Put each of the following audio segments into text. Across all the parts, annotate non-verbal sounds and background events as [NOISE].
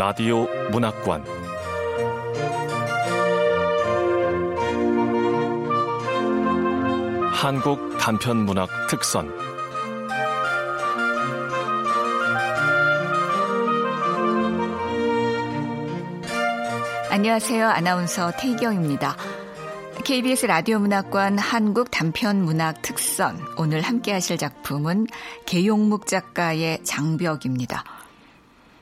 라디오 문학관 한국 단편 문학 특선 안녕하세요. 아나운서 태경입니다. KBS 라디오 문학관 한국 단편 문학 특선 오늘 함께 하실 작품은 계용묵 작가의 장벽입니다.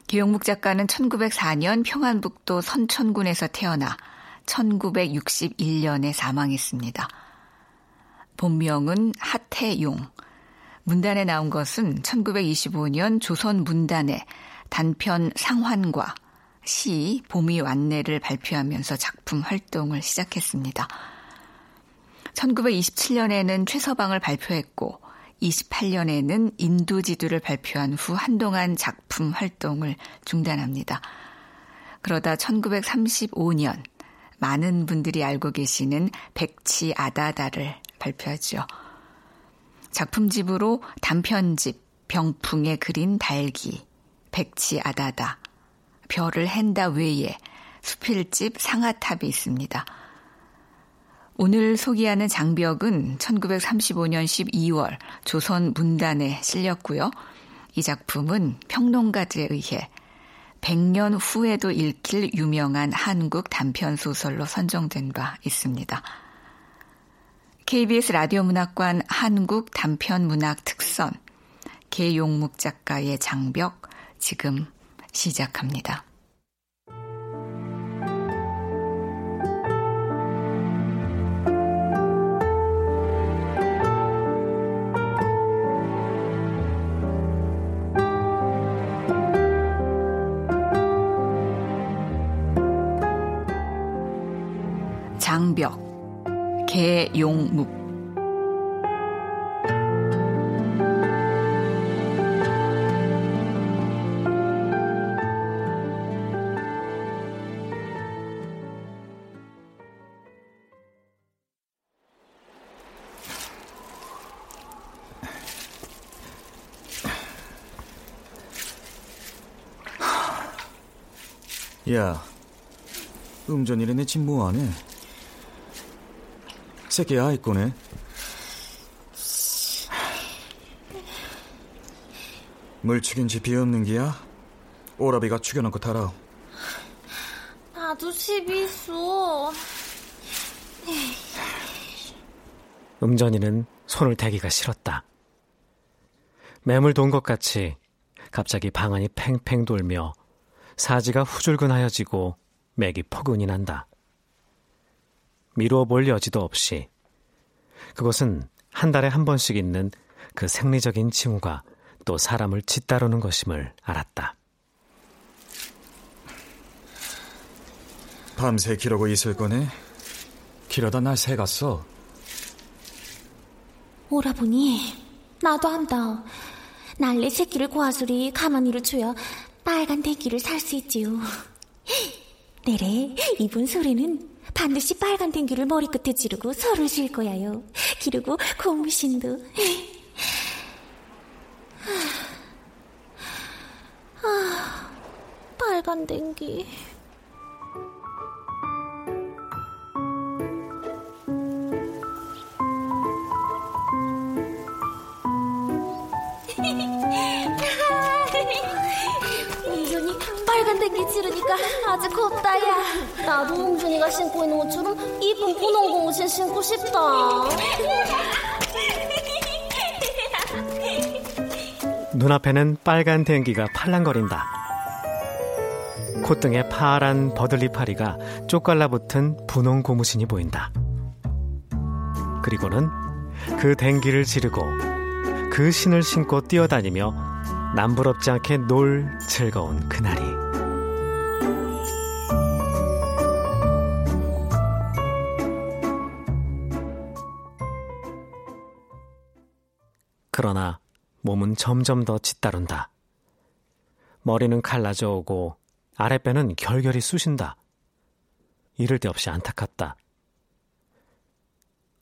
계용묵 작가는 1904년 평안북도 선천군에서 태어나 1961년에 사망했습니다. 본명은 하태용. 문단에 나온 것은 1925년 조선 문단의 단편 상환과 시 봄이 왔네를 발표하면서 작품 활동을 시작했습니다. 1927년에는 최서방을 발표했고 28년에는 인도지두를 발표한 후 한동안 작품 활동을 중단합니다. 그러다 1935년 많은 분들이 알고 계시는 백치 아다다를 발표하죠. 작품집으로 단편집 병풍에 그린 달기, 백치 아다다, 별을 헨다 외에 수필집 상아탑이 있습니다. 오늘 소개하는 장벽은 1935년 12월 조선 문단에 실렸고요. 이 작품은 평론가들에 의해 100년 후에도 읽힐 유명한 한국 단편 소설로 선정된 바 있습니다. KBS 라디오 문학관 한국 단편 문학 특선 개용묵 작가의 장벽 지금 시작합니다. 개용묵 야, 음전이래 지금 뭐하네? 새끼 아이 거네. 물 죽인지 비었는 기야? 오라비가 죽여놓고 타라. 나도 집이 있어. 음전이는 손을 대기가 싫었다. 매물 돈 것 같이 갑자기 방안이 팽팽 돌며 사지가 후줄근하여지고 맥이 포근이 난다. 미루어 볼 여지도 없이 그것은 한 달에 한 번씩 있는 그 생리적인 징후가 또 사람을 짓다루는 것임을 알았다. 밤새 기르고 있을 거네. 기러다 날 새갔어. 오라보니 나도 한다. 날래 새끼를 고아수리 가만히를 줘야 빨간 대기를 살 수 있지요. [GASPS] 내래 이분 소리는 반드시 빨간 댕기를 머리끝에 지르고 설을 쉴 거야요. 기르고 고무신도. 아, 빨간 댕기. 빨간 댕기 지르니까 아주 곱다야. 나도 홍준이가 신고 있는 옷처럼 이쁜 분홍 고무신 신고 싶다. 눈앞에는 빨간 댕기가 팔랑거린다. 콧등에 파란 버들리파리가 쪽갈라붙은 분홍 고무신이 보인다. 그리고는 그 댕기를 지르고 그 신을 신고 뛰어다니며 남부럽지 않게 놀 즐거운 그날이 그러나 몸은 점점 더 짓다룬다. 머리는 갈라져 오고 아랫배는 결결이 쑤신다. 이를 데 없이 안타깝다.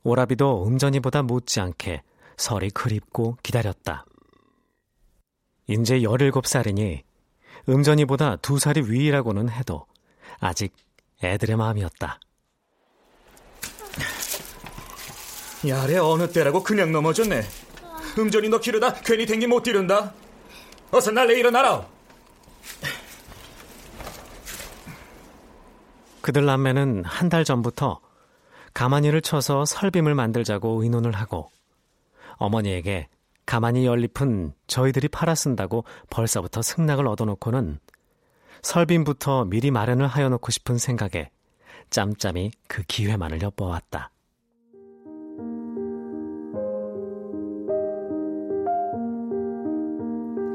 오라비도 음전이보다 못지않게 설이 그립고 기다렸다. 인제 17살이니 음전이보다 두 살이 위라고는 해도 아직 애들의 마음이었다. 야래 어느 때라고 그냥 넘어졌네. 음전이 너 기르다 괜히 댕기 못 뛰른다. 어서 날래 일어나라. 그들 남매는 한 달 전부터 가만히를 쳐서 설빔을 만들자고 의논을 하고 어머니에게 가만히 연잎은 저희들이 팔아 쓴다고 벌써부터 승낙을 얻어놓고는 설빔부터 미리 마련을 하여 놓고 싶은 생각에 짬짬이 그 기회만을 엿보았다.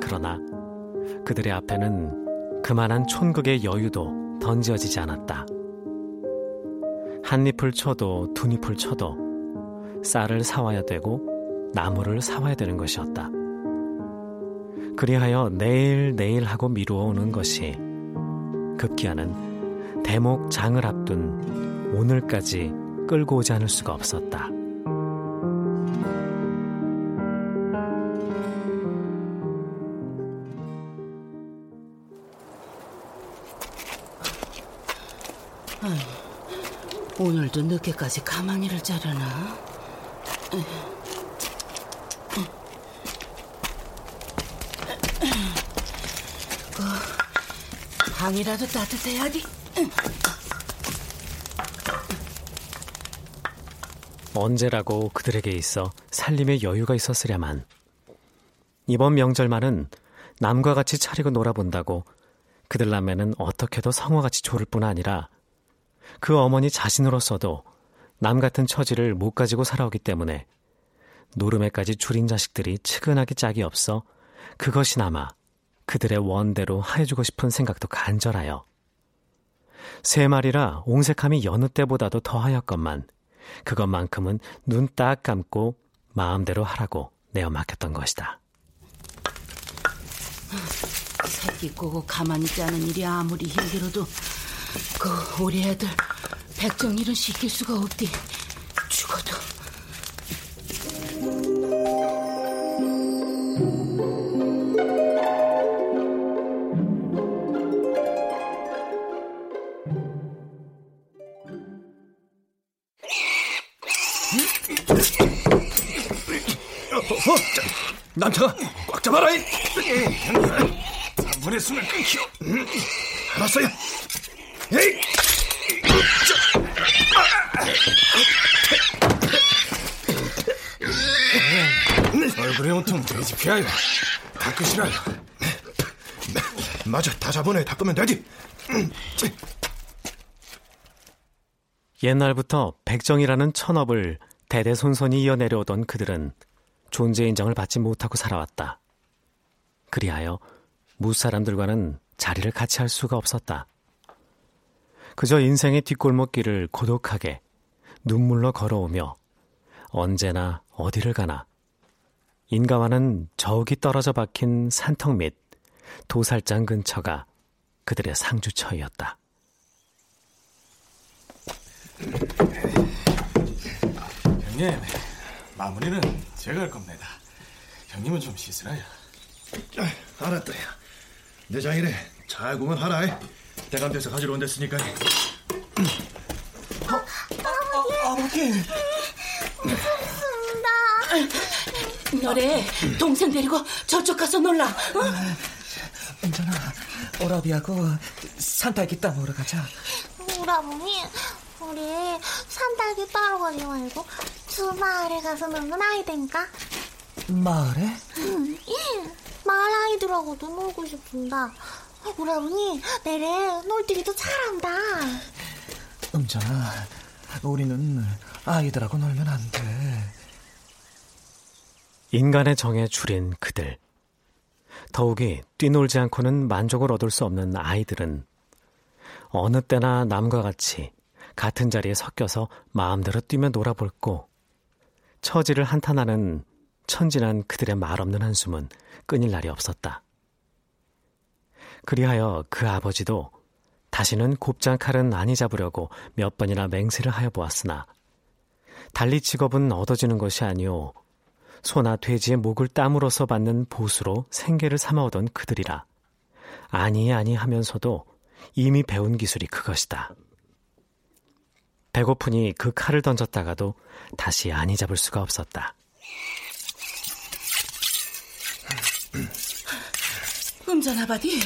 그러나 그들의 앞에는 그만한 촌극의 여유도 던져지지 않았다. 한 잎을 쳐도 두 잎을 쳐도 쌀을 사와야 되고 나무를 사와야 되는 것이었다. 그리하여 내일 내일 하고 미루어 오는 것이 급기야는 대목 장을 앞둔 오늘까지 끌고 오지 않을 수가 없었다. 오늘도 늦게까지 가만히를 자려나? 그 방이라도 따뜻해야지. 언제라고 그들에게 있어 살림의 여유가 있었으랴만. 이번 명절만은 남과 같이 차리고 놀아본다고 그들 남매는 어떻게도 성화같이 조를 뿐 아니라 그 어머니 자신으로서도 남 같은 처지를 못 가지고 살아오기 때문에 노름에까지 줄인 자식들이 측은하기 짝이 없어 그것이나마 그들의 원대로 하여주고 싶은 생각도 간절하여 세 마리라 옹색함이 여느 때보다도 더하였건만 그것만큼은 눈 딱 감고 마음대로 하라고 내어 맡겼던 것이다. 새끼 꼬고 가만히 짜는 일이 아무리 힘들어도 그 우리 애들 백정일은 시킬 수가 없디. 죽어도. 어, 남창아, 꽉 잡아라. 단번에 숨을 끊겨. 알았어요. 에이. 얼굴에 온통 돼지 피하여 닦으시라요. 맞아, 다 잡아내 닦으면 되지. 옛날부터 백정이라는 천업을 대대손손이 이어내려오던 그들은 존재 인정을 받지 못하고 살아왔다. 그리하여 무사람들과는 자리를 같이 할 수가 없었다. 그저 인생의 뒷골목길을 고독하게 눈물로 걸어오며 언제나 어디를 가나 인가와는 저기 떨어져 박힌 산턱 및 도살장 근처가 그들의 상주처이었다. 형님, 마무리는 제가 할 겁니다. 형님은 좀 씻으라요. 알았다, 야. 내 장이래. 잘 구분하라. 대감돼서 가지러 온댔으니까. 아버지. 너래 동생 데리고 저쪽 가서 놀라. 어? 은전아, 오라비하고 산딸기 따 먹으러 가자. 오라버니, 우리 산딸기 따러 가지 말고 저 마을에 가서 놀면 아이된가? 마을에? 응, 예. 마을 아이들하고도 놀고 싶은다. 오라버니, 내래 놀뛰기도 잘한다. 은전아, 우리는 아이들하고 놀면 안 돼. 인간의 정에 줄인 그들. 더욱이 뛰놀지 않고는 만족을 얻을 수 없는 아이들은 어느 때나 남과 같이 같은 자리에 섞여서 마음대로 뛰며 놀아볼고 처지를 한탄하는 천진한 그들의 말 없는 한숨은 끊일 날이 없었다. 그리하여 그 아버지도 다시는 곱장 칼은 아니 잡으려고 몇 번이나 맹세를 하여 보았으나 달리 직업은 얻어지는 것이 아니오 소나 돼지의 목을 땀으로써 받는 보수로 생계를 삼아오던 그들이라 아니 아니 하면서도 이미 배운 기술이 그것이다. 배고프니 그 칼을 던졌다가도 다시 아니 잡을 수가 없었다. 음전아바디,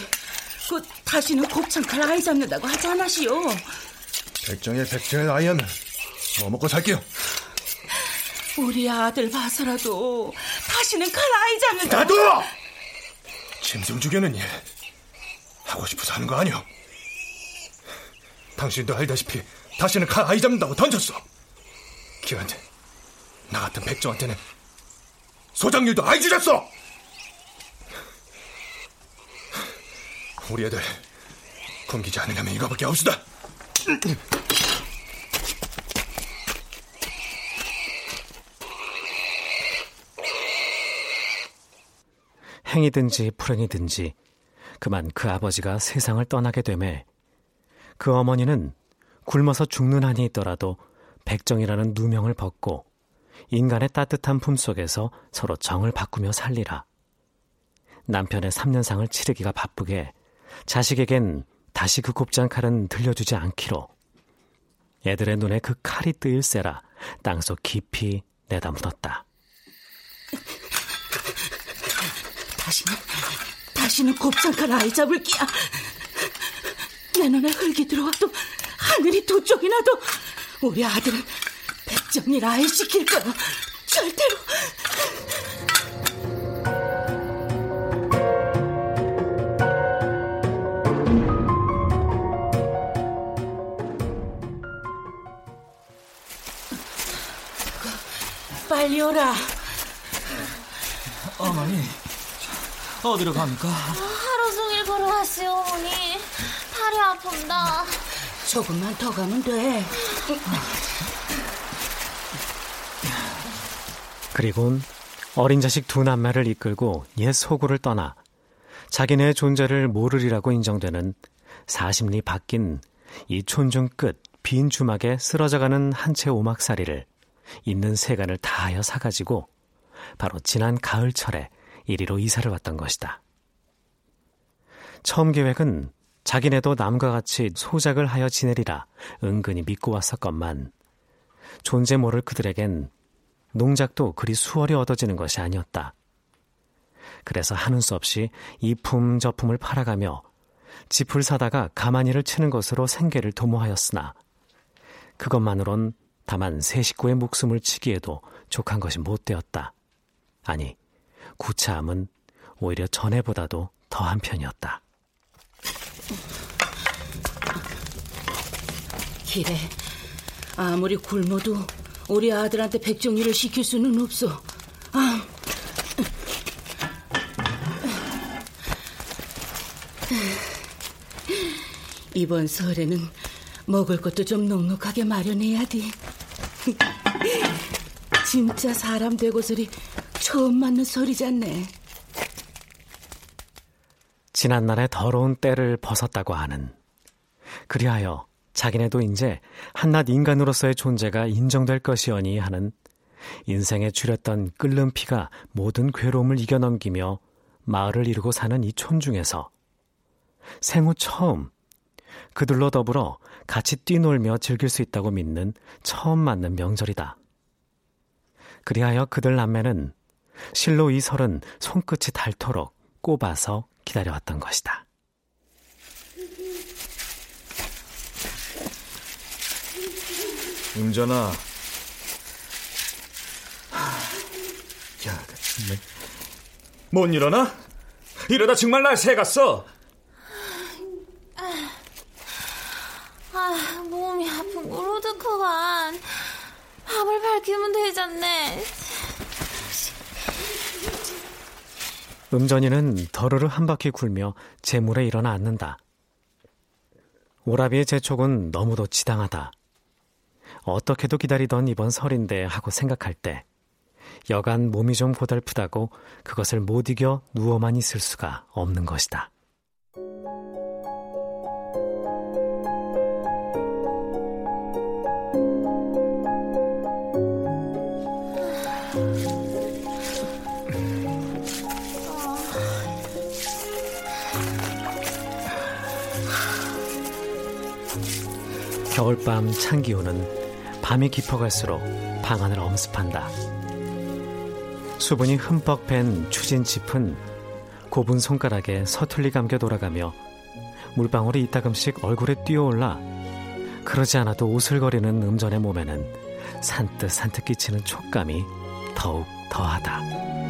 그 다시는 곱창칼 아이 잡는다고 하지 않으시오. 백정의 백정의 아이하면 뭐 먹고 살게요. 우리 아들 봐서라도 다시는 칼 아이 잡는다. 나도! 짐승 죽여는 일 하고 싶어서 하는 거 아니오. 당신도 알다시피 다시는 칼 아이 잡는다고 던졌어. 기한테 나 같은 백정한테는 소장일도 아이 주셨어. 우리 애들 굶기지 않으려면 이거밖에 없으다. 행이든지 불행이든지 그만 그 아버지가 세상을 떠나게 되매 그 어머니는 굶어서 죽는 한이 있더라도 백정이라는 누명을 벗고 인간의 따뜻한 품 속에서 서로 정을 바꾸며 살리라. 남편의 3년상을 치르기가 바쁘게 자식에겐 다시 그 곱장 칼은 들려주지 않기로 애들의 눈에 그 칼이 뜨일세라 땅속 깊이 내다 묻었다. 다시는, 다시는 곱창칼 아이 잡을 끼야. 내 눈에 흙이 들어와도 하늘이 두 쪽이 나도 우리 아들은 백정일 아이 시킬 거야. 절대로. 빨리 오라. 어머니, 어디로 갑니까? 하루 종일 걸어왔어요, 어머니. 다리 아픈다. 조금만 더 가면 돼. 그리곤 어린 자식 두 남매를 이끌고 옛 소굴을 떠나 자기네의 존재를 모르리라고 인정되는 40리 바뀐 이 촌중 끝 빈 주막에 쓰러져가는 한 채 오막살이를 있는 세간을 다하여 사가지고 바로 지난 가을철에 이리로 이사를 왔던 것이다. 처음 계획은 자기네도 남과 같이 소작을 하여 지내리라 은근히 믿고 왔었건만 존재 모를 그들에겐 농작도 그리 수월히 얻어지는 것이 아니었다. 그래서 하는 수 없이 이 품 저 품을 팔아가며 짚을 사다가 가만히를 치는 것으로 생계를 도모하였으나 그것만으론 다만 세 식구의 목숨을 치기에도 족한 것이 못 되었다. 아니, 구차함은 오히려 전에보다도 더한 편이었다. 기래, 아무리 굶어도 우리 아들한테 백정일을 시킬 수는 없어. 아. 이번 설에는 먹을 것도 좀 넉넉하게 마련해야 돼. 진짜 사람 되고서리 처음 맞는 소리잖네. 지난날의 더러운 때를 벗었다고 하는. 그리하여 자기네도 이제 한낱 인간으로서의 존재가 인정될 것이오니 하는 인생에 줄였던 끓는 피가 모든 괴로움을 이겨넘기며 마을을 이루고 사는 이 촌중에서 생후 처음 그들로 더불어 같이 뛰놀며 즐길 수 있다고 믿는 처음 맞는 명절이다. 그리하여 그들 남매는 실로 이 설은 손끝이 닳도록 꼽아서 기다려왔던 것이다. 임전아. 야, 네. 못 일어나? 이러다 정말 날 새 갔어. 아, 몸이 아픈 걸 어떡하간. 밥을 밝히면 되잖네. 음전이는 더르르 한 바퀴 굴며 재물에 일어나 앉는다. 오라비의 재촉은 너무도 지당하다. 어떻게도 기다리던 이번 설인데 하고 생각할 때 여간 몸이 좀 고달프다고 그것을 못 이겨 누워만 있을 수가 없는 것이다. 겨울밤 찬 기운은 밤이 깊어갈수록 방안을 엄습한다. 수분이 흠뻑 밴 추진 짚은 고분 손가락에 서툴리 감겨 돌아가며 물방울이 이따금씩 얼굴에 뛰어올라 그러지 않아도 오슬거리는 음전의 몸에는 산뜻 산뜻 끼치는 촉감이 더욱 더하다.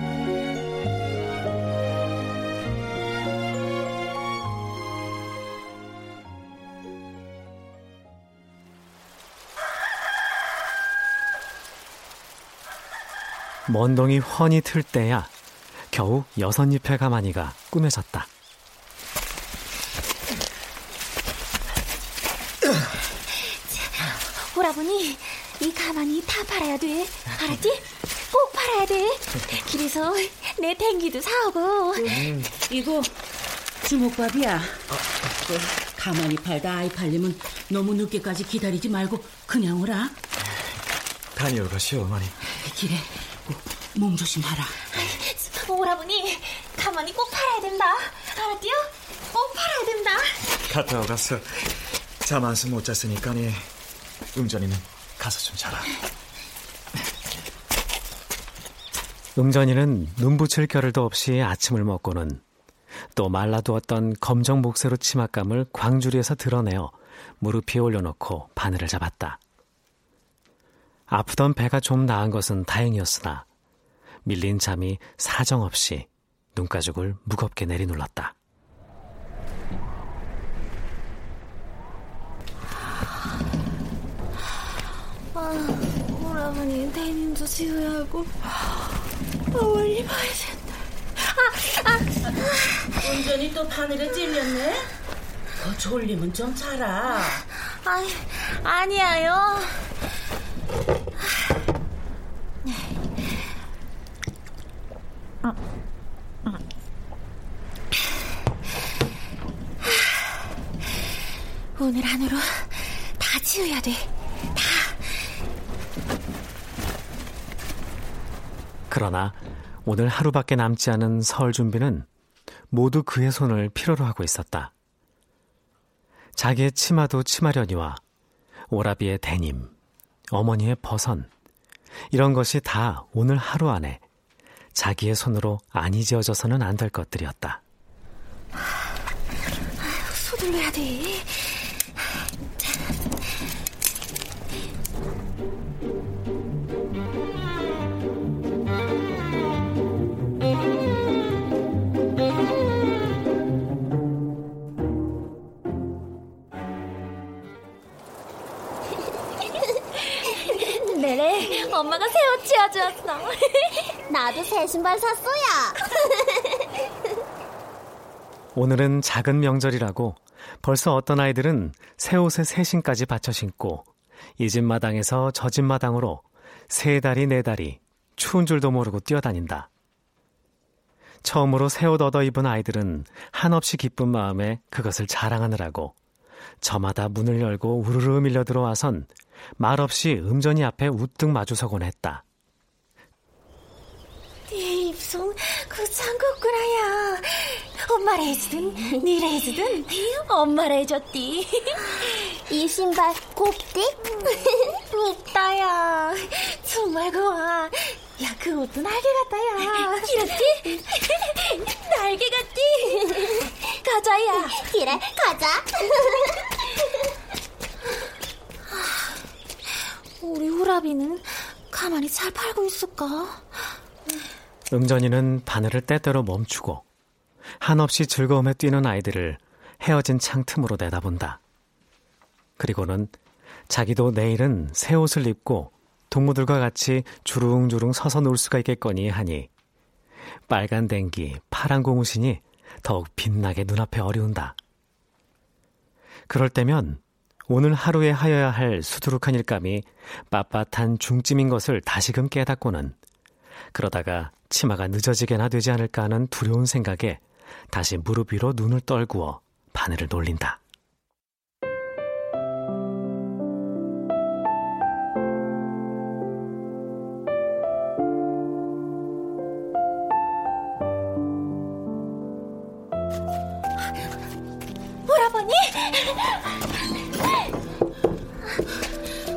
먼동이 훤히 틀 때야 겨우 여섯 잎의 가마니가 꾸며졌다. 오라버니, 이 가마니 다 팔아야 돼. 알았지? 꼭 팔아야 돼. 그래서 내 댕기도 사오고. 음, 이거 주먹밥이야. 그 가만히 팔다 아이 팔리면 너무 늦게까지 기다리지 말고 그냥 오라. 다녀오가시오, 어머니. 그래, 몸 조심하라. 오라버니, 가만히 꼭 팔아야 된다. 알았지요? 꼭 팔아야 된다. 갔다 오갔어. 잠 한숨 못 잤으니까니 음전이는 가서 좀 자라. 음전이는 눈 붙일 겨를도 없이 아침을 먹고는 또 말라두었던 검정 목쇠로 치맛감을 광주리에서 드러내어 무릎 위에 올려놓고 바늘을 잡았다. 아프던 배가 좀 나은 것은 다행이었으나 밀린 잠이 사정없이 눈가죽을 무겁게 내리눌렀다. 아, 오라버니 대님도 지어야 하고 어머니 봐야 된다. 아, 아. 온전히 또 바늘에 찔렸네. 더 졸리면 좀 자라. 아니, 아니야요. 오늘 안으로 다 치워야 돼. 다. 그러나 오늘 하루밖에 남지 않은 설 준비는 모두 그의 손을 필요로 하고 있었다. 자기의 치마도 치마려니와 오라비의 데님, 어머니의 버선, 이런 것이 다 오늘 하루 안에 자기의 손으로 안 잊어져서는 안 될 것들이었다. 서둘러야 돼. 엄마가 새 옷 지어주었어. [LAUGHS] 나도 새 신발 샀어야. [LAUGHS] 오늘은 작은 명절이라고 벌써 어떤 아이들은 새 옷에 새 신까지 받쳐 신고 이 집 마당에서 저 집 마당으로 세 다리 네 다리 추운 줄도 모르고 뛰어다닌다. 처음으로 새 옷 얻어 입은 아이들은 한없이 기쁜 마음에 그것을 자랑하느라고 저마다 문을 열고 우르르 밀려 들어와선 말없이 음전이 앞에 우뚝 마주서곤 했다. 네 입송 그 창고꾸라야. 엄마를 해주든 니를 해주든 엄마를 해줬디. 이 신발 곱디? 곱다야. 정말 고와. 야, 그 옷도 날개 같다야. 이렇게? 날개 같디. 가자야. 그래, 가자. 우리 후라비는 가만히 잘 팔고 있을까? 음전이는 바늘을 때때로 멈추고 한없이 즐거움에 뛰는 아이들을 헤어진 창 틈으로 내다본다. 그리고는 자기도 내일은 새 옷을 입고 동무들과 같이 주릉주릉 서서 놀 수가 있겠거니 하니 빨간 댕기, 파란 고무신이 더욱 빛나게 눈앞에 어려운다. 그럴 때면 오늘 하루에 하여야 할 수두룩한 일감이 빳빳한 중찜인 것을 다시금 깨닫고는 그러다가 치마가 늦어지게나 되지 않을까 하는 두려운 생각에 다시 무릎 위로 눈을 떨구어 바늘을 놀린다.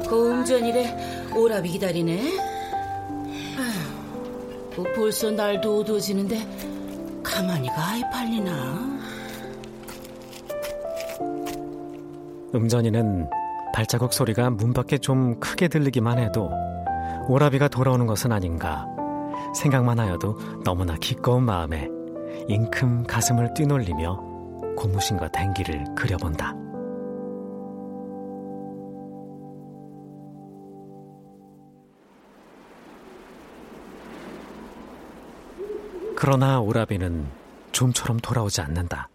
고음전이래 오라비 기다리네. 아휴, 뭐 벌써 날도 어두워지는데 가만히가 아이 팔리나. 음전이는 발자국 소리가 문 밖에 좀 크게 들리기만 해도 오라비가 돌아오는 것은 아닌가 생각만 하여도 너무나 기꺼운 마음에 잉큼 가슴을 뛰놀리며 고무신과 댕기를 그려본다. 그러나 오라비는 좀처럼 돌아오지 않는다.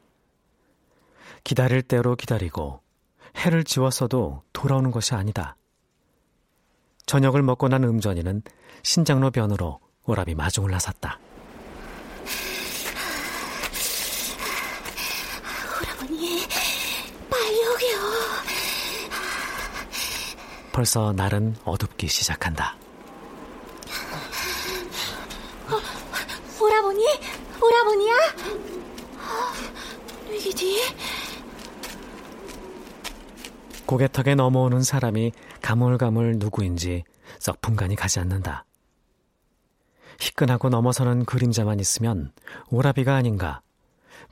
기다릴 대로 기다리고 해를 지웠어도 돌아오는 것이 아니다. 저녁을 먹고 난 음전이는 신장로 변으로 오라비 마중을 나섰다. 오라버니, 빨리 오게요. 벌써 날은 어둡기 시작한다. 어, 오라버니, 오라버니야? 어, 누구지? 고개턱에 넘어오는 사람이 가물가물 누구인지 썩 분간이 가지 않는다. 희끈하고 넘어서는 그림자만 있으면 오라비가 아닌가.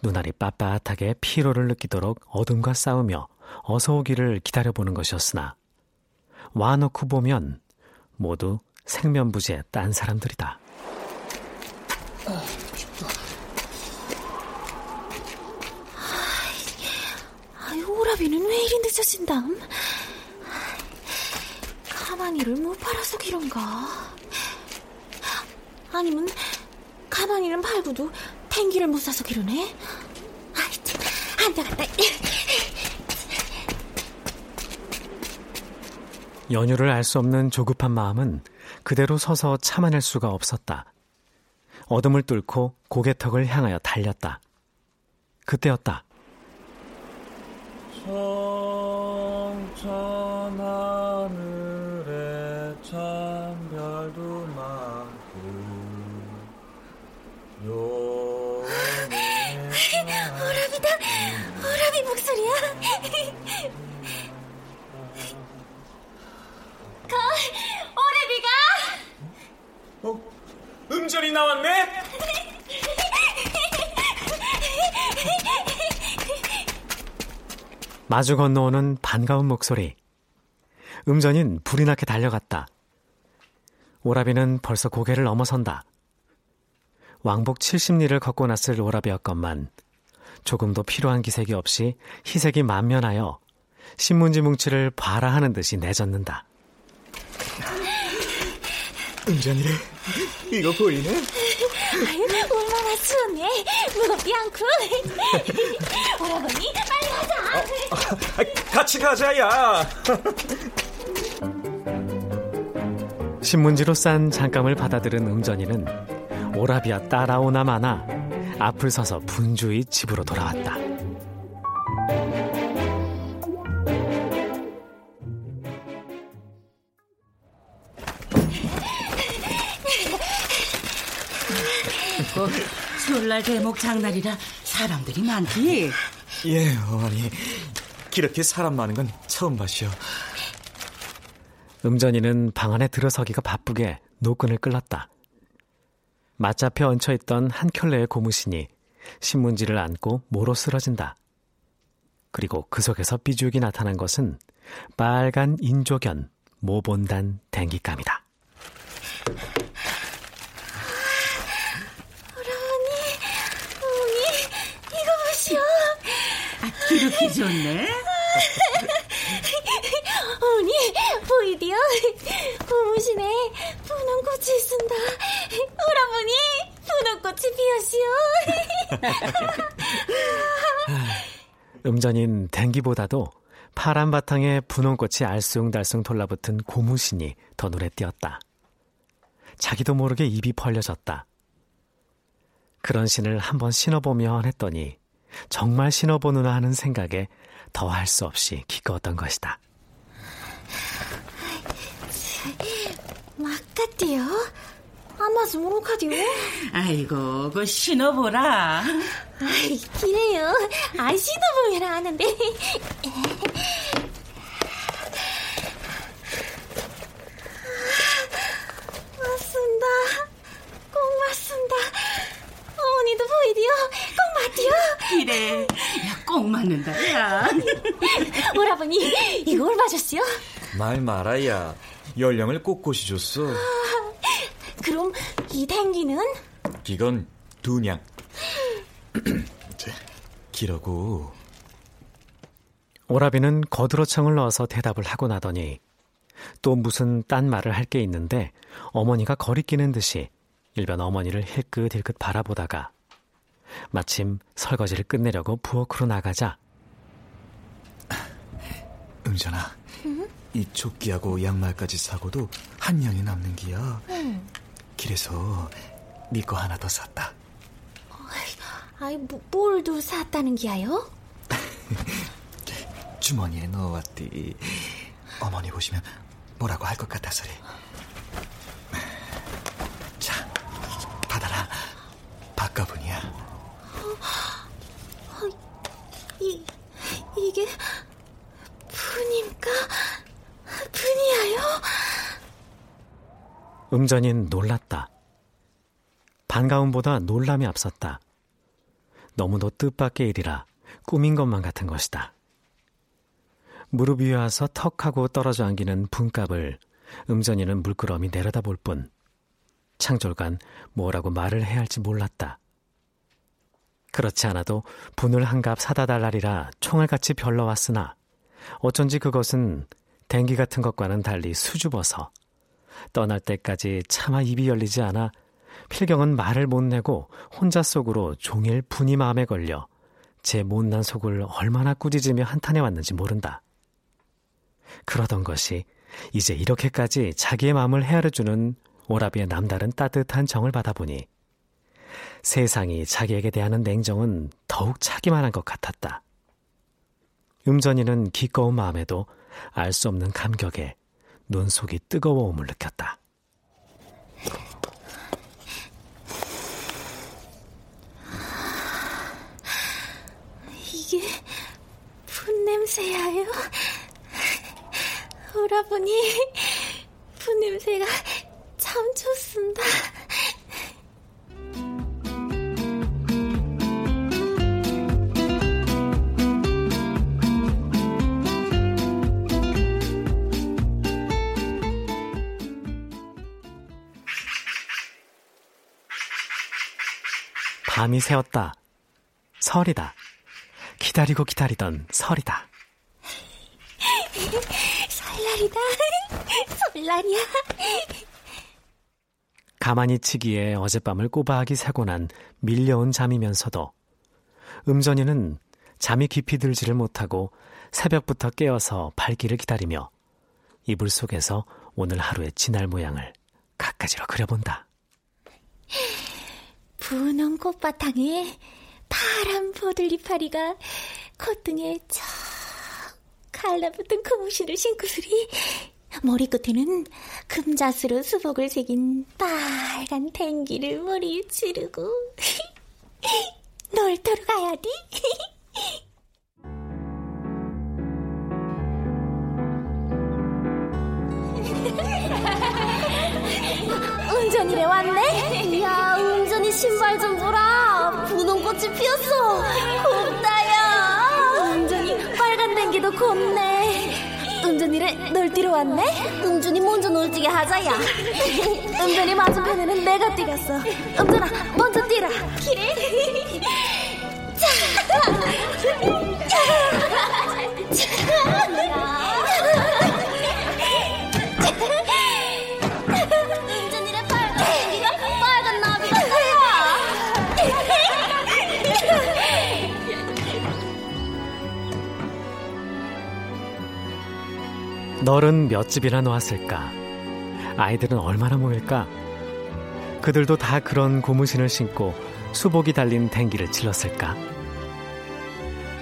눈알이 빳빳하게 피로를 느끼도록 어둠과 싸우며 어서 오기를 기다려보는 것이었으나 와놓고 보면 모두 생면부지의 딴 사람들이다. 아유, 오라비는 왜 이리 늦어진담? 가만히를 못 팔아서 그런가? 아니면 가만히는 팔고도 탱기를 못 사서 그러네? 아이, 참, 안 되겠다. 연유를 알 수 없는 조급한 마음은 그대로 서서 참아낼 수가 없었다. 어둠을 뚫고 고개턱을 향하여 달렸다. 그때였다. 성천 하늘에 참 별도 많고 오라비다! 오라비 목소리야! 거, 오라비가! 어? 음절이 나왔네? 마주 건너오는 반가운 목소리. 음전인 불이 나게 달려갔다. 오라비는 벌써 고개를 넘어선다. 왕복 70리를 걷고 났을 오라비였건만 조금도 필요한 기색이 없이 희색이 만면하여 신문지 뭉치를 봐라 하는 듯이 내젓는다. 음전이래 이거 보이네? 아유, 얼마나 추웠네. 무겁지 않고. 오라버니, 빨리 가자. 아, 같이 가자 야 신문지로 싼 장감을 받아들은 음전이는 오라비와 따라오나 마나 앞을 서서 분주히 집으로 돌아왔다. 설날 대목 장날이라 사람들이 많지. 예 어머니 이렇게 사람 많은 건 처음 봤시오 음전이는 방 안에 들어서기가 바쁘게 노끈을 끌었다. 맞잡혀 얹혀있던 한 켤레의 고무신이 신문지를 안고 모로 쓰러진다. 그리고 그 속에서 삐죽이 나타난 것은 빨간 인조견 모본단 댕기감이다. 오라버니, 어머니, 이거 보시오. 아, 기르기 좋네. [LAUGHS] 어머니, 보이디요? 고무신에 분홍 꽃이 있습니다. 오라버니, 분홍 꽃이 피었시오. [LAUGHS] 음전인 댕기보다도 파란 바탕에 분홍 꽃이 알쏭달쏭 돌라붙은 고무신이 더 눈에 띄었다. 자기도 모르게 입이 벌려졌다. 그런 신을 한번 신어보면 했더니 정말 신어보느나 하는 생각에 더할 수 없이 기꺼웠던 것이다. 막같디요? 아마도 모르카디요? 아이고, 그 신어보라. 아이, 기래요. 안 신어보면 아는데. 그래. 야, 꼭 맞는다, 야. 오라버니, 이거 얼마셨어요? 말 말아야. 열량을 꼿꼿이 줬어. 그럼 이 댕기는? 이건 두냥. [CLEARS THROAT] 기라고. 오라비는 거들어청을 넣어서 대답을 하고 나더니 또 무슨 딴 말을 할 게 있는데 어머니가 거리끼는 듯이 일변 어머니를 힐끗힐끗 바라보다가 마침 설거지를 끝내려고 부엌으로 나가자 은전아 응? 이 조끼하고 양말까지 사고도 한 냥이 남는 기야 응. 길에서 네 거 하나 더 샀다 아이, 뭐, 뭘도 샀다는 기야요? [LAUGHS] 주머니에 넣어왔디 어머니 보시면 뭐라고 할 것 같아서리 자 받아라 바가분이야 어, 이, 이게 분임까? 분이야요? 음전인 놀랐다. 반가움보다 놀람이 앞섰다. 너무도 뜻밖의 일이라 꿈인 것만 같은 것이다. 무릎 위에 와서 턱하고 떨어져 안기는 분값을 음전이는 물끄러미 내려다볼 뿐 창졸간 뭐라고 말을 해야 할지 몰랐다. 그렇지 않아도 분을 한갑 사다 달라리라 총을 같이 별러왔으나 어쩐지 그것은 댕기 같은 것과는 달리 수줍어서 떠날 때까지 차마 입이 열리지 않아 필경은 말을 못 내고 혼자 속으로 종일 분이 마음에 걸려 제 못난 속을 얼마나 꾸짖으며 한탄해 왔는지 모른다. 그러던 것이 이제 이렇게까지 자기의 마음을 헤아려주는 오라비의 남다른 따뜻한 정을 받아보니 세상이 자기에게 대하는 냉정은 더욱 차기만 한 것 같았다. 음전이는 기꺼운 마음에도 알 수 없는 감격에 눈속이 뜨거워옴을 느꼈다. 이게 분 냄새야요? 오라버니 분 냄새가 참 좋습니다. 밤이 새었다. 설이다. 기다리고 기다리던 설이다. [LAUGHS] 설날이다. 설날이야. 가만히 치기에 어젯밤을 꼬박이 새고 난 밀려온 잠이면서도 음전이는 잠이 깊이 들지를 못하고 새벽부터 깨어서 발기를 기다리며 이불 속에서 오늘 하루의 지날 모양을 갖가지로 그려본다. [LAUGHS] 분홍 꽃바탕에 파란 포들리파리가 콧등에 쩍 갈라붙은 고무신을 신고스리 머리끝에는 금자스로 수복을 새긴 빨간 탱기를 머리에 치르고 놀토로 가야지 운전이래 왔네? 이야, 운전이 신발 좀 보라. 분홍꽃이 피었어. 곱다야. 운전이 빨간 댕기도 곱네. 은전이래 널 뛰러 왔네? 은준이 먼저 놀 뛰게 하자야. 은전이 맞은편에는 내가 뛰겠어. 은전아, 먼저 뛰라. 그래. 자. 자. 널은 몇 집이나 놓았을까? 아이들은 얼마나 모일까? 그들도 다 그런 고무신을 신고 수복이 달린 댕기를 질렀을까?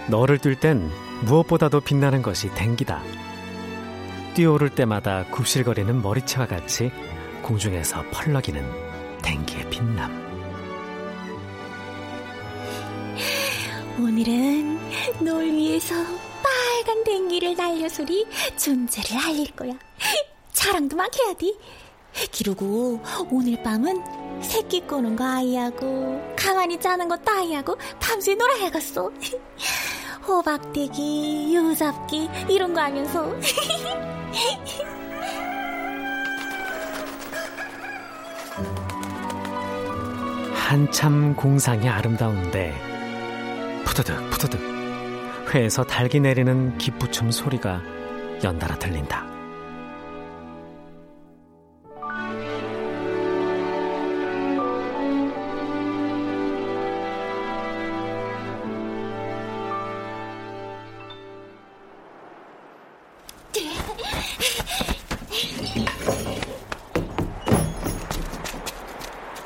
너를 뛸 땐 무엇보다도 빛나는 것이 댕기다. 뛰어오를 때마다 굽실거리는 머리채와 같이 공중에서 펄럭이는 댕기의 빛남. 오늘은 널 위해서 빨간 댕기를 날려서리 존재를 알릴 거야. 자랑도 막 해야 돼. 기르고 오늘 밤은 새끼 꼬는 거 아이하고 가만히 짜는 것도 아이하고 밤새 놀아야겠어. 호박대기, 유잡기 이런 거 하면서. 한참 공상이 아름다운데 푸드득 푸드득 회에서 달기 내리는 기부춤 소리가 연달아 들린다.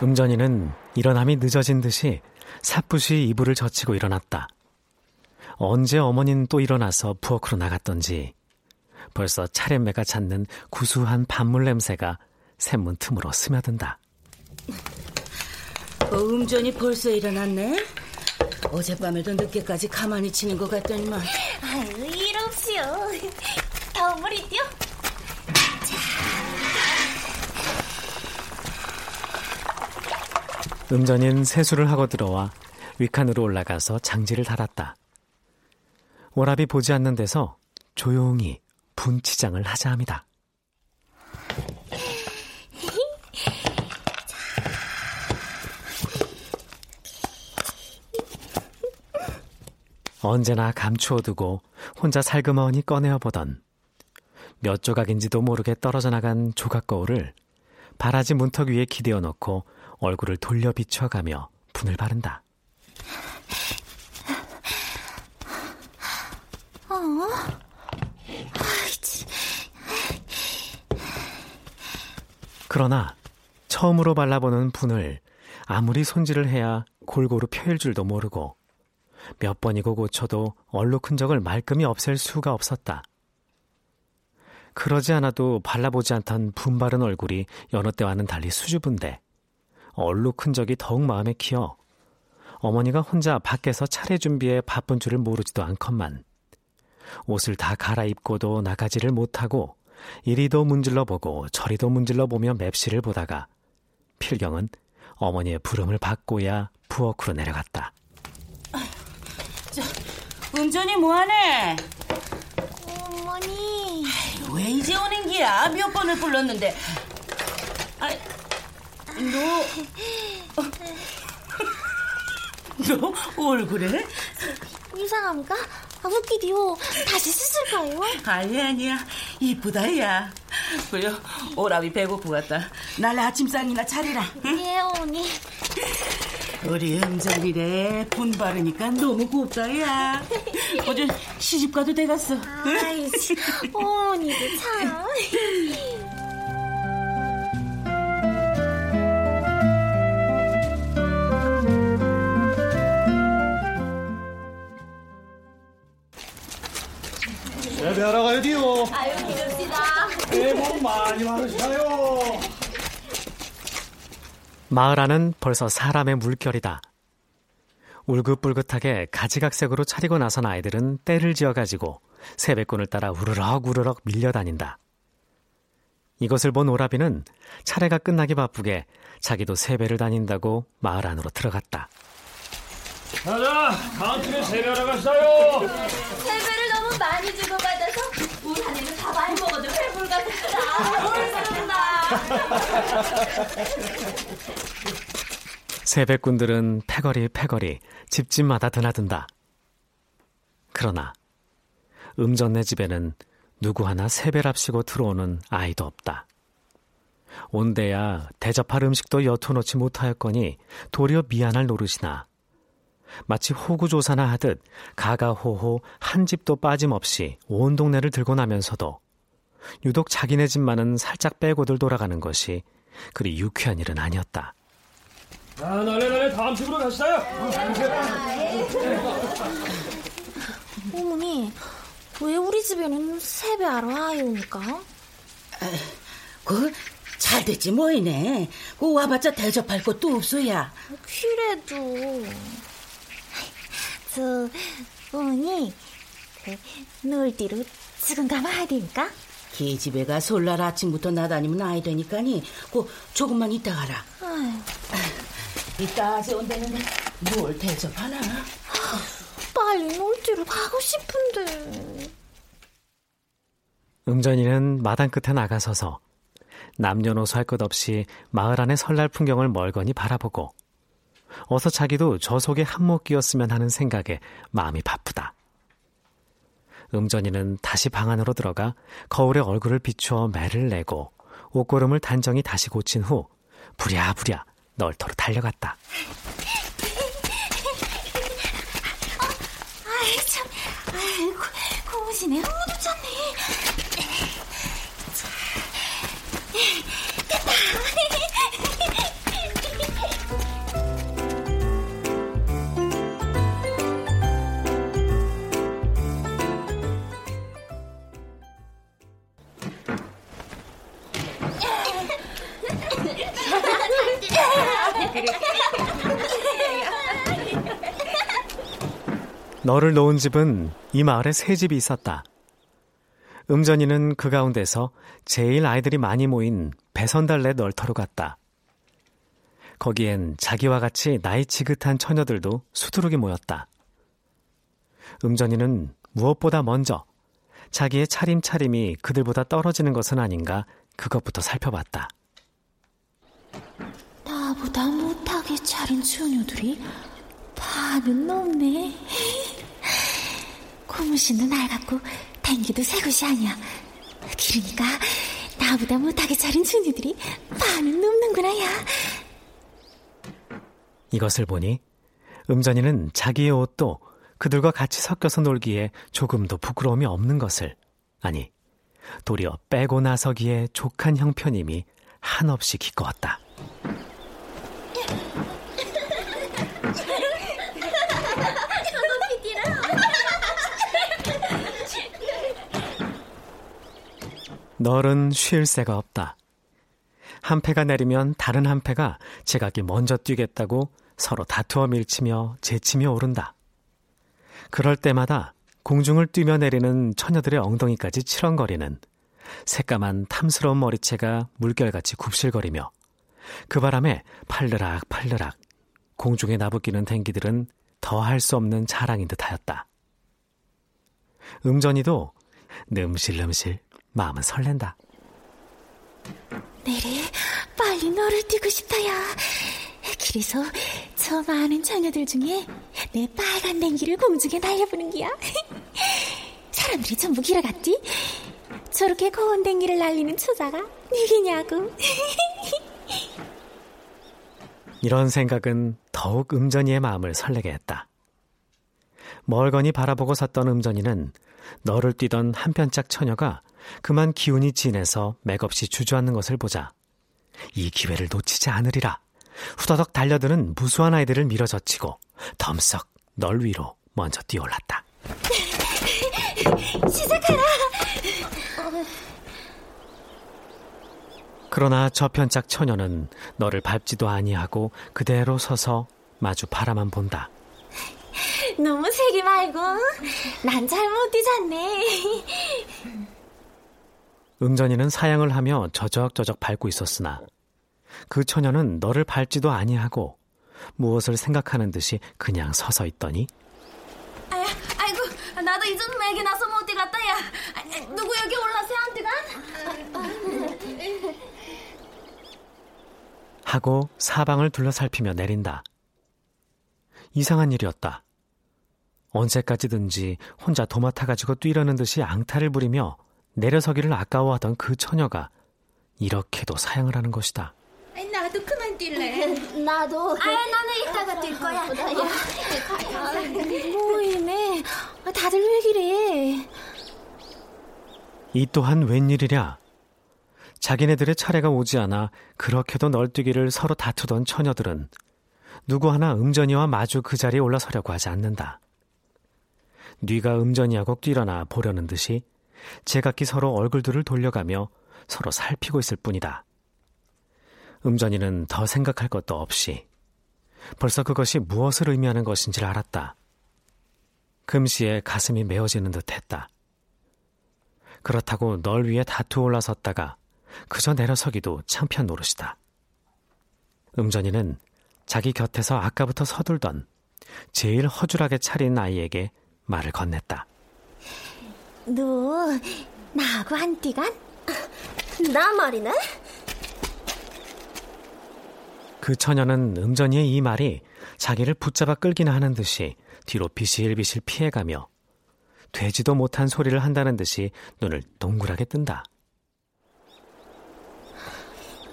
음전이는 일어남이 늦어진 듯이 삿붓이 이불을 젖히고 일어났다. 언제 어머니는 또 일어나서 부엌으로 나갔던지 벌써 차례매가 찾는 구수한 밥물 냄새가 샘문 틈으로 스며든다. 어, 음전이 벌써 일어났네? 어젯밤에도 늦게까지 가만히 치는 것 같더니만. 아유, 이없시오. 더 물이죠? 음전인 세수를 하고 들어와 위칸으로 올라가서 장지를 달았다. 오랍이 보지 않는 데서 조용히 분치장을 하자 합니다. 언제나 감추어두고 혼자 살그머니 꺼내어 보던 몇 조각인지도 모르게 떨어져 나간 조각 거울을 바라지 문턱 위에 기대어 놓고 얼굴을 돌려 비춰가며 분을 바른다. 어? 그러나 처음으로 발라보는 분을 아무리 손질을 해야 골고루 펴일 줄도 모르고 몇 번이고 고쳐도 얼룩 흔적을 말끔히 없앨 수가 없었다. 그러지 않아도 발라보지 않던 분바른 얼굴이 여느 때와는 달리 수줍은데 얼룩 흔적이 더욱 마음에 키어 어머니가 혼자 밖에서 차례 준비에 바쁜 줄을 모르지도 않건만 옷을 다 갈아입고도 나가지를 못하고 이리도 문질러 보고 저리도 문질러 보며 맵시를 보다가 필경은 어머니의 부름을 받고야 부엌으로 내려갔다. 저, 운전이 뭐하네? 어머니. 아이, 왜 이제 오는 기야? 몇 번을 불렀는데. 아, 너, [LAUGHS] 너 얼굴에? 이상합니까? 아, 웃기디요. 다시 씻을까요? 아니, 아니야. 이쁘다, 야. 그래, 오라비 배고프 같다. 날 아침상이나 차리라. 응? 예, 어머니. 우리 음자리래 분 바르니까 너무 곱다, 야. 어제 시집가도 돼갔어. 아이, 어머니도 참. 예배하러 가야 돼요. 아유, 기릅시다. 새해 복 많이 받으시나요? 마을 안은 벌써 사람의 물결이다. 울긋불긋하게 가지각색으로 차리고 나선 아이들은 때를 지어가지고 세뱃꾼을 따라 우르럭 우르럭 밀려다닌다. 이것을 본 오라비는 차례가 끝나기 바쁘게 자기도 세배를 다닌다고 마을 안으로 들어갔다. 자자, 다음 주에 세배하러 갔어요. 세배를 너무 많이 주고 받아서 우리 한입은 다 많이 먹어도 배불 같았더라. 옳습니다. 세뱃꾼들은 패거리 패거리 집집마다 드나든다. 그러나 음전네 집에는 누구 하나 세배랍시고 들어오는 아이도 없다. 온데야 대접할 음식도 여투놓지 못하였거니 도리어 미안할 노릇이나 마치 호구조사나 하듯 가가호호 한 집도 빠짐없이 온 동네를 들고 나면서도 유독 자기네 집만은 살짝 빼고들 돌아가는 것이 그리 유쾌한 일은 아니었다. 아, 나래 나래 다음 집으로 갔어요. 어머니, 왜 우리 집에는 세배하러 하요니까? 그, 잘 됐지, 뭐이네. 그 와봤자 대접할 것도 없어야. 그래도. 저, 어머니, 그, 놀디로 지금 가면 하니까? 기집애가 설날 아침부터 나다니면 아이 되니까니, 그, 조금만 이따 가라. 이따 온다는 뭘 대접하나? 빨리 놀디로 가고 싶은데. 음전이는 마당 끝에 나가서서 남녀노소 할 것 없이 마을 안의 설날 풍경을 멀거니 바라보고 어서 자기도 저 속에 한몫 끼었으면 하는 생각에 마음이 바쁘다. 음전이는 다시 방 안으로 들어가 거울에 얼굴을 비추어 매를 내고 옷고름을 단정히 다시 고친 후 부랴부랴 널터로 달려갔다. 아이 참, 아이고 고무신에 흙 묻혔네. 너를 놓은 집은 이 마을에 세 집이 있었다. 음전이는 그 가운데서 제일 아이들이 많이 모인 배선달래 널터로 갔다. 거기엔 자기와 같이 나이 지긋한 처녀들도 수두룩이 모였다. 음전이는 무엇보다 먼저 자기의 차림차림이 그들보다 떨어지는 것은 아닌가 그것부터 살펴봤다. 나보다 못하게 차린 처녀들이 반은 넘네. 고무신도 낡았고 댕기도 새 것이 아니야. 그러니까 나보다 못하게 차린 처녀들이 반은 넘는구나, 야. 이것을 보니 음전이는 자기의 옷도 그들과 같이 섞여서 놀기에 조금도 부끄러움이 없는 것을 아니 도리어 빼고 나서기에 족한 형편임이 한없이 기꺼웠다. [LAUGHS] 널은 쉴 새가 없다. 한 패가 내리면 다른 한 패가 제각기 먼저 뛰겠다고 서로 다투어 밀치며 재치며 오른다. 그럴 때마다 공중을 뛰며 내리는 처녀들의 엉덩이까지 치렁거리는 새까만 탐스러운 머리채가 물결같이 굽실거리며 그 바람에 팔르락 팔르락 공중에 나부끼는 댕기들은 더 할 수 없는 자랑인 듯 하였다. 음전이도 ንም실름실 마음은 설렌다. 내래 빨리 너를 뛰고 싶어요. 그래서 저 많은 처녀들 중에 내 빨간 냉기를 공중에 날려보는 기야. [LAUGHS] 사람들이 전부 길어갔지? 저렇게 고운 댕기를 날리는 처자가 누구냐고. [LAUGHS] 이런 생각은 더욱 음전이의 마음을 설레게 했다. 멀거니 바라보고 섰던 음전이는 너를 뛰던 한편짝 처녀가 그만 기운이 진해서 맥없이 주저앉는 것을 보자 이 기회를 놓치지 않으리라 후다닥 달려드는 무수한 아이들을 밀어젖히고 덤썩 널 위로 먼저 뛰어올랐다. [LAUGHS] 시작하라. 그러나 저편짝 처녀는 너를 밟지도 아니하고 그대로 서서 마주 바라만 본다. [LAUGHS] 너무 세게 말고 난 잘못 뛰잖네. 음전이는 [LAUGHS] 사양을 하며 저적저적 밟고 있었으나 그 처녀는 너를 밟지도 아니하고 무엇을 생각하는 듯이 그냥 서서 있더니 아야, 아이고, 나도 이전 맥에 나서 못 뛰 갔다, 야. 누구 여기 올라서 안뛰간? 하고 사방을 둘러살피며 내린다. 이상한 일이었다. 언제까지든지 혼자 도맡아 가지고 뛰려는 듯이 앙탈을 부리며 내려서기를 아까워하던 그 처녀가 이렇게도 사양을 하는 것이다. 나도 그만 뛸래. [LAUGHS] 나도. 아야, 나는 이따가 뛸 거야. 뭐이네. 다들 왜 이래? 이 또한 웬일이랴. 자기네들의 차례가 오지 않아 그렇게도 널뛰기를 서로 다투던 처녀들은 누구 하나 음전이와 마주 그 자리에 올라서려고 하지 않는다. 뉘가 음전이하고 뛰려나 보려는 듯이 제각기 서로 얼굴들을 돌려가며 서로 살피고 있을 뿐이다. 음전이는 더 생각할 것도 없이 벌써 그것이 무엇을 의미하는 것인지를 알았다. 금시에 가슴이 메어지는 듯 했다. 그렇다고 널 위해 다투 올라섰다가 그저 내려서기도 창피한 노릇이다. 음전이는 자기 곁에서 아까부터 서둘던 제일 허술하게 차린 아이에게 말을 건넸다. 너 나하고 한 띠간? 나 말이네? 그 처녀는 음전이의 이 말이 자기를 붙잡아 끌기나 하는 듯이 뒤로 비실비실 피해가며 되지도 못한 소리를 한다는 듯이 눈을 동그랗게 뜬다.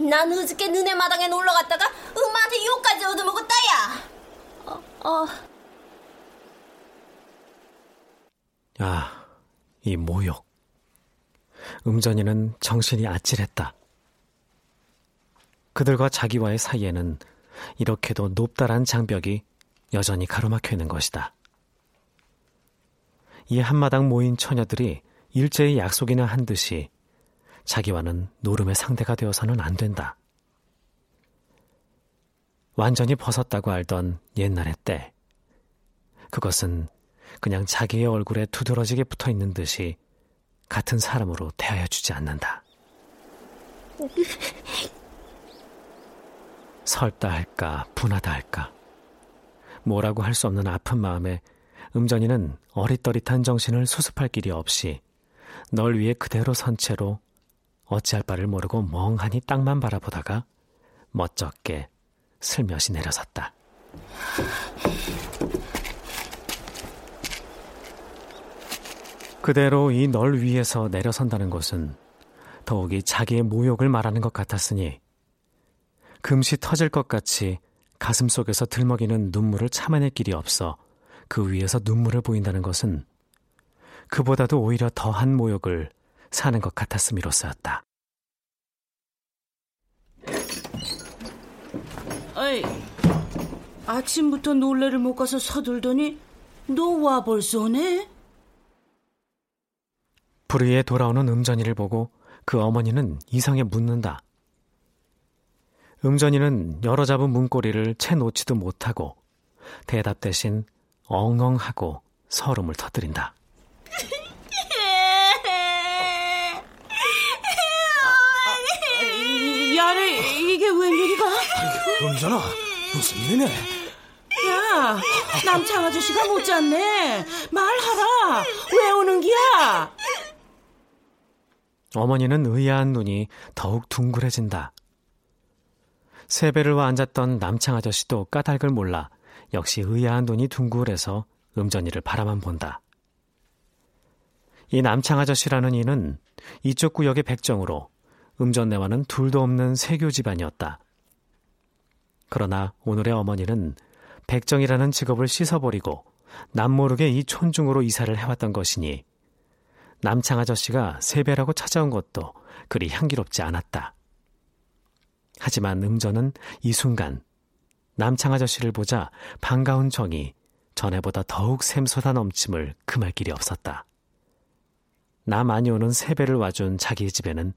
난 어저께 너네 마당에 놀러 갔다가 엄마한테 욕까지 얻어먹었다, 야! 어, 어. 아, 이 모욕. 음전이는 정신이 아찔했다. 그들과 자기와의 사이에는 이렇게도 높다란 장벽이 여전히 가로막혀 있는 것이다. 이 한마당 모인 처녀들이 일제히 약속이나 한 듯이 자기와는 노름의 상대가 되어서는 안 된다. 완전히 벗었다고 알던 옛날의 때. 그것은 그냥 자기의 얼굴에 두드러지게 붙어 있는 듯이 같은 사람으로 대하여 주지 않는다. 설다 할까, 분하다 할까. 뭐라고 할 수 없는 아픈 마음에 음전이는 어릿떠릿한 정신을 수습할 길이 없이 널 위해 그대로 선 채로 어찌할 바를 모르고 멍하니 땅만 바라보다가 멋쩍게 슬며시 내려섰다. 그대로 이 널 위에서 내려선다는 것은 더욱이 자기의 모욕을 말하는 것 같았으니 금시 터질 것 같이 가슴 속에서 들먹이는 눈물을 참아낼 길이 없어 그 위에서 눈물을 보인다는 것은 그보다도 오히려 더한 모욕을 사는 것 같았음이로써였다. 어이, 아침부터 놀래를 못 가서 서둘더니 너 와 벌써 오네? 불의에 돌아오는 음전이를 보고 그 어머니는 이상해 묻는다. 음전이는 여러 잡은 문고리를 채 놓지도 못하고 대답 대신 엉엉하고 서름을 터뜨린다. [LAUGHS] 야래, 이게 웬일이가? 음전아, 무슨 일이네? 야, 남창 아저씨가 못 잤네. 말하라. 왜 오는 기야? 어머니는 의아한 눈이 더욱 둥그레진다. 세배를 와 앉았던 남창 아저씨도 까닭을 몰라 역시 의아한 눈이 둥글해서 음전이를 바라만 본다. 이 남창 아저씨라는 이는 이쪽 구역의 백정으로 음전내와는 둘도 없는 세교 집안이었다. 그러나 오늘의 어머니는 백정이라는 직업을 씻어버리고 남모르게 이 촌중으로 이사를 해왔던 것이니 남창 아저씨가 세배라고 찾아온 것도 그리 향기롭지 않았다. 하지만 음전은 이 순간 남창 아저씨를 보자 반가운 정이 전에보다 더욱 샘솟아 넘침을 금할 길이 없었다. 나 많이 오는 세배를 와준 자기 집에는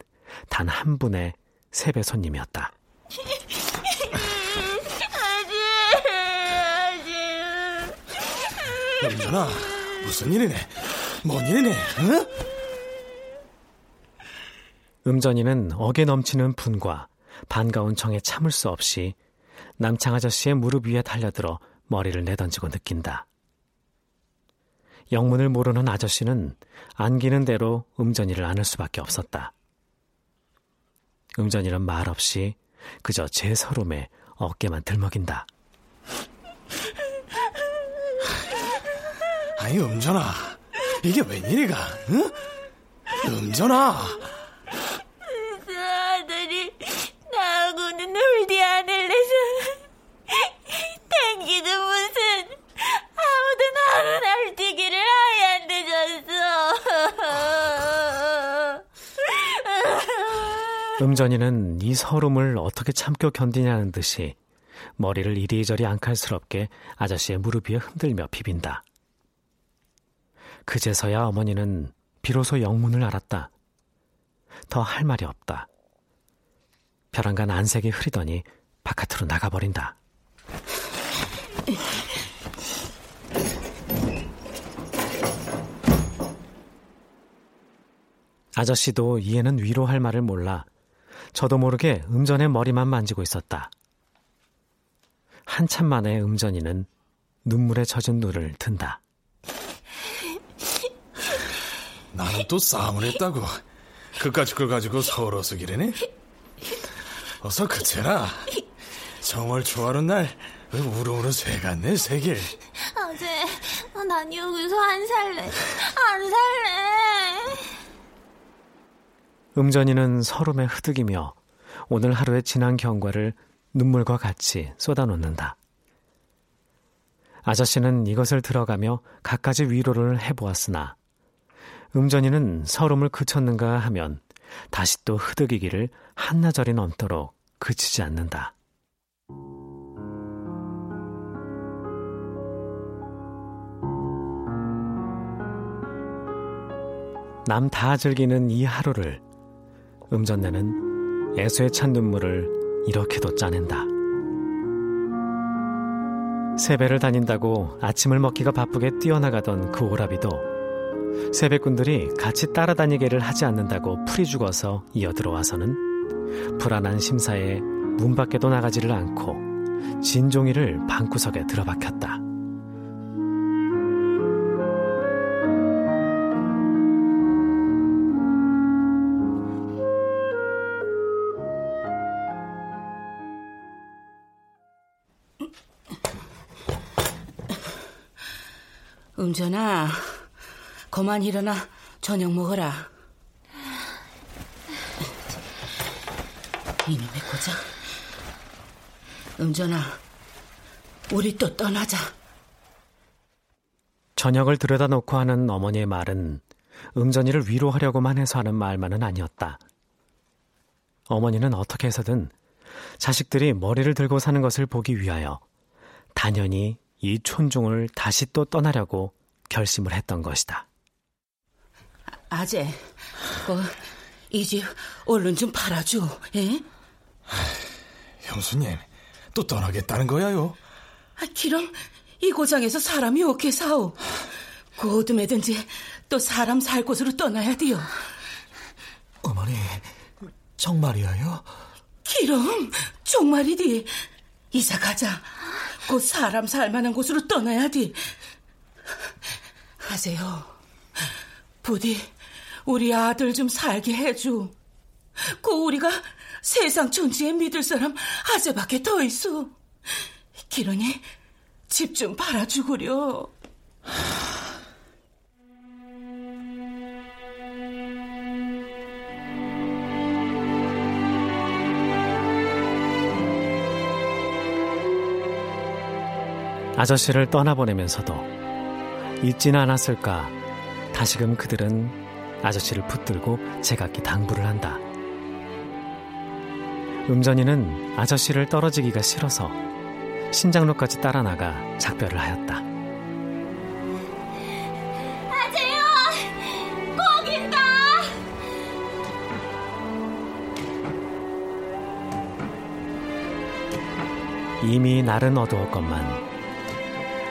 단 한 분의 세배 손님이었다. 음전아, 무슨 일이네? 뭔 일이네? 응? 음전이는 억에 넘치는 분과 반가운 정에 참을 수 없이 남창 아저씨의 무릎 위에 달려들어 머리를 내던지고 느낀다. 영문을 모르는 아저씨는 안기는 대로 음전이를 안을 수밖에 없었다. 음전이는 말없이 그저 제 서름에 어깨만 들먹인다. 아니, 음전아. 이게 웬일이가, 응? 음전아. 그 아들이 나하고는 놀지 않을래서 탱기도 무슨 아무도 날뛰기를 음전이는 이 서름을 어떻게 참고 견디냐는 듯이 머리를 이리저리 앙칼스럽게 아저씨의 무릎 위에 흔들며 비빈다. 그제서야 어머니는 비로소 영문을 알았다. 더 할 말이 없다. 벼랑간 안색이 흐리더니 바깥으로 나가버린다. 아저씨도 이에는 위로할 말을 몰라 저도 모르게 음전의 머리만 만지고 있었다. 한참 만에 음전이는 눈물에 젖은 눈을 든다. 나는 또 싸움을 했다고. 그까짓 걸 가지고 서러서 기래니? 어서 그쳐라. 정월 초하는 날 우르르 새 갔네 새길 아재 난 여기서 안 살래 안 살래 음전이는 서름에 흐득이며 오늘 하루의 지난 경과를 눈물과 같이 쏟아놓는다. 아저씨는 이것을 들어가며 갖가지 위로를 해보았으나 음전이는 서름을 그쳤는가 하면 다시 또 흐득이기를 한나절이 넘도록 그치지 않는다. 남 다 즐기는 이 하루를 음전내는 애수에 찬 눈물을 이렇게도 짜낸다. 세배를 다닌다고 아침을 먹기가 바쁘게 뛰어나가던 그 오라비도 세배꾼들이 같이 따라다니기를 하지 않는다고 풀이 죽어서 이어 들어와서는 불안한 심사에 문 밖에도 나가지를 않고 진종이를 방구석에 들어박혔다. 음전아, 그만 일어나 저녁 먹어라. 이놈의 고장. 음전아, 우리 또 떠나자. 저녁을 들여다 놓고 하는 어머니의 말은 음전이를 위로하려고만 해서 하는 말만은 아니었다. 어머니는 어떻게 해서든 자식들이 머리를 들고 사는 것을 보기 위하여 단연히 이 촌중을 다시 또 떠나려고 결심을 했던 것이다. 아재, 그, 이집 얼른 좀 팔아줘, 예? 형수님, 또 떠나겠다는 거야요? 아, 기럼 이 고장에서 사람이 어떻게 사오? 그 어둠에든지 또 사람 살 곳으로 떠나야 돼요. 어머니, 정말이야요? 기럼 정말이디. 이사 가자. 곧 사람 살만한 곳으로 떠나야 돼. 하세요. 부디 우리 아들 좀 살게 해줘. 그 우리가 세상 천지에 믿을 사람 아재밖에 더 있어. 기러니 집 좀 팔아주구려. 아저씨를 떠나보내면서도 잊지는 않았을까 다시금 그들은 아저씨를 붙들고 제각기 당부를 한다. 음전이는 아저씨를 떨어지기가 싫어서 신장로까지 따라 나가 작별을 하였다. 이미 날은 어두웠건만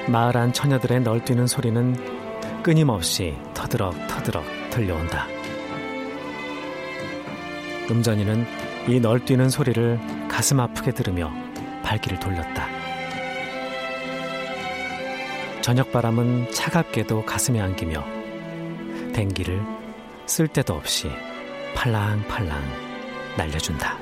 마을 안 처녀들의 널뛰는 소리는 끊임없이 터드럭 터드럭 들려온다. 음전이는 이 널뛰는 소리를 가슴 아프게 들으며 발길을 돌렸다. 저녁 바람은 차갑게도 가슴에 안기며 댕기를 쓸데도 없이 팔랑팔랑 날려준다.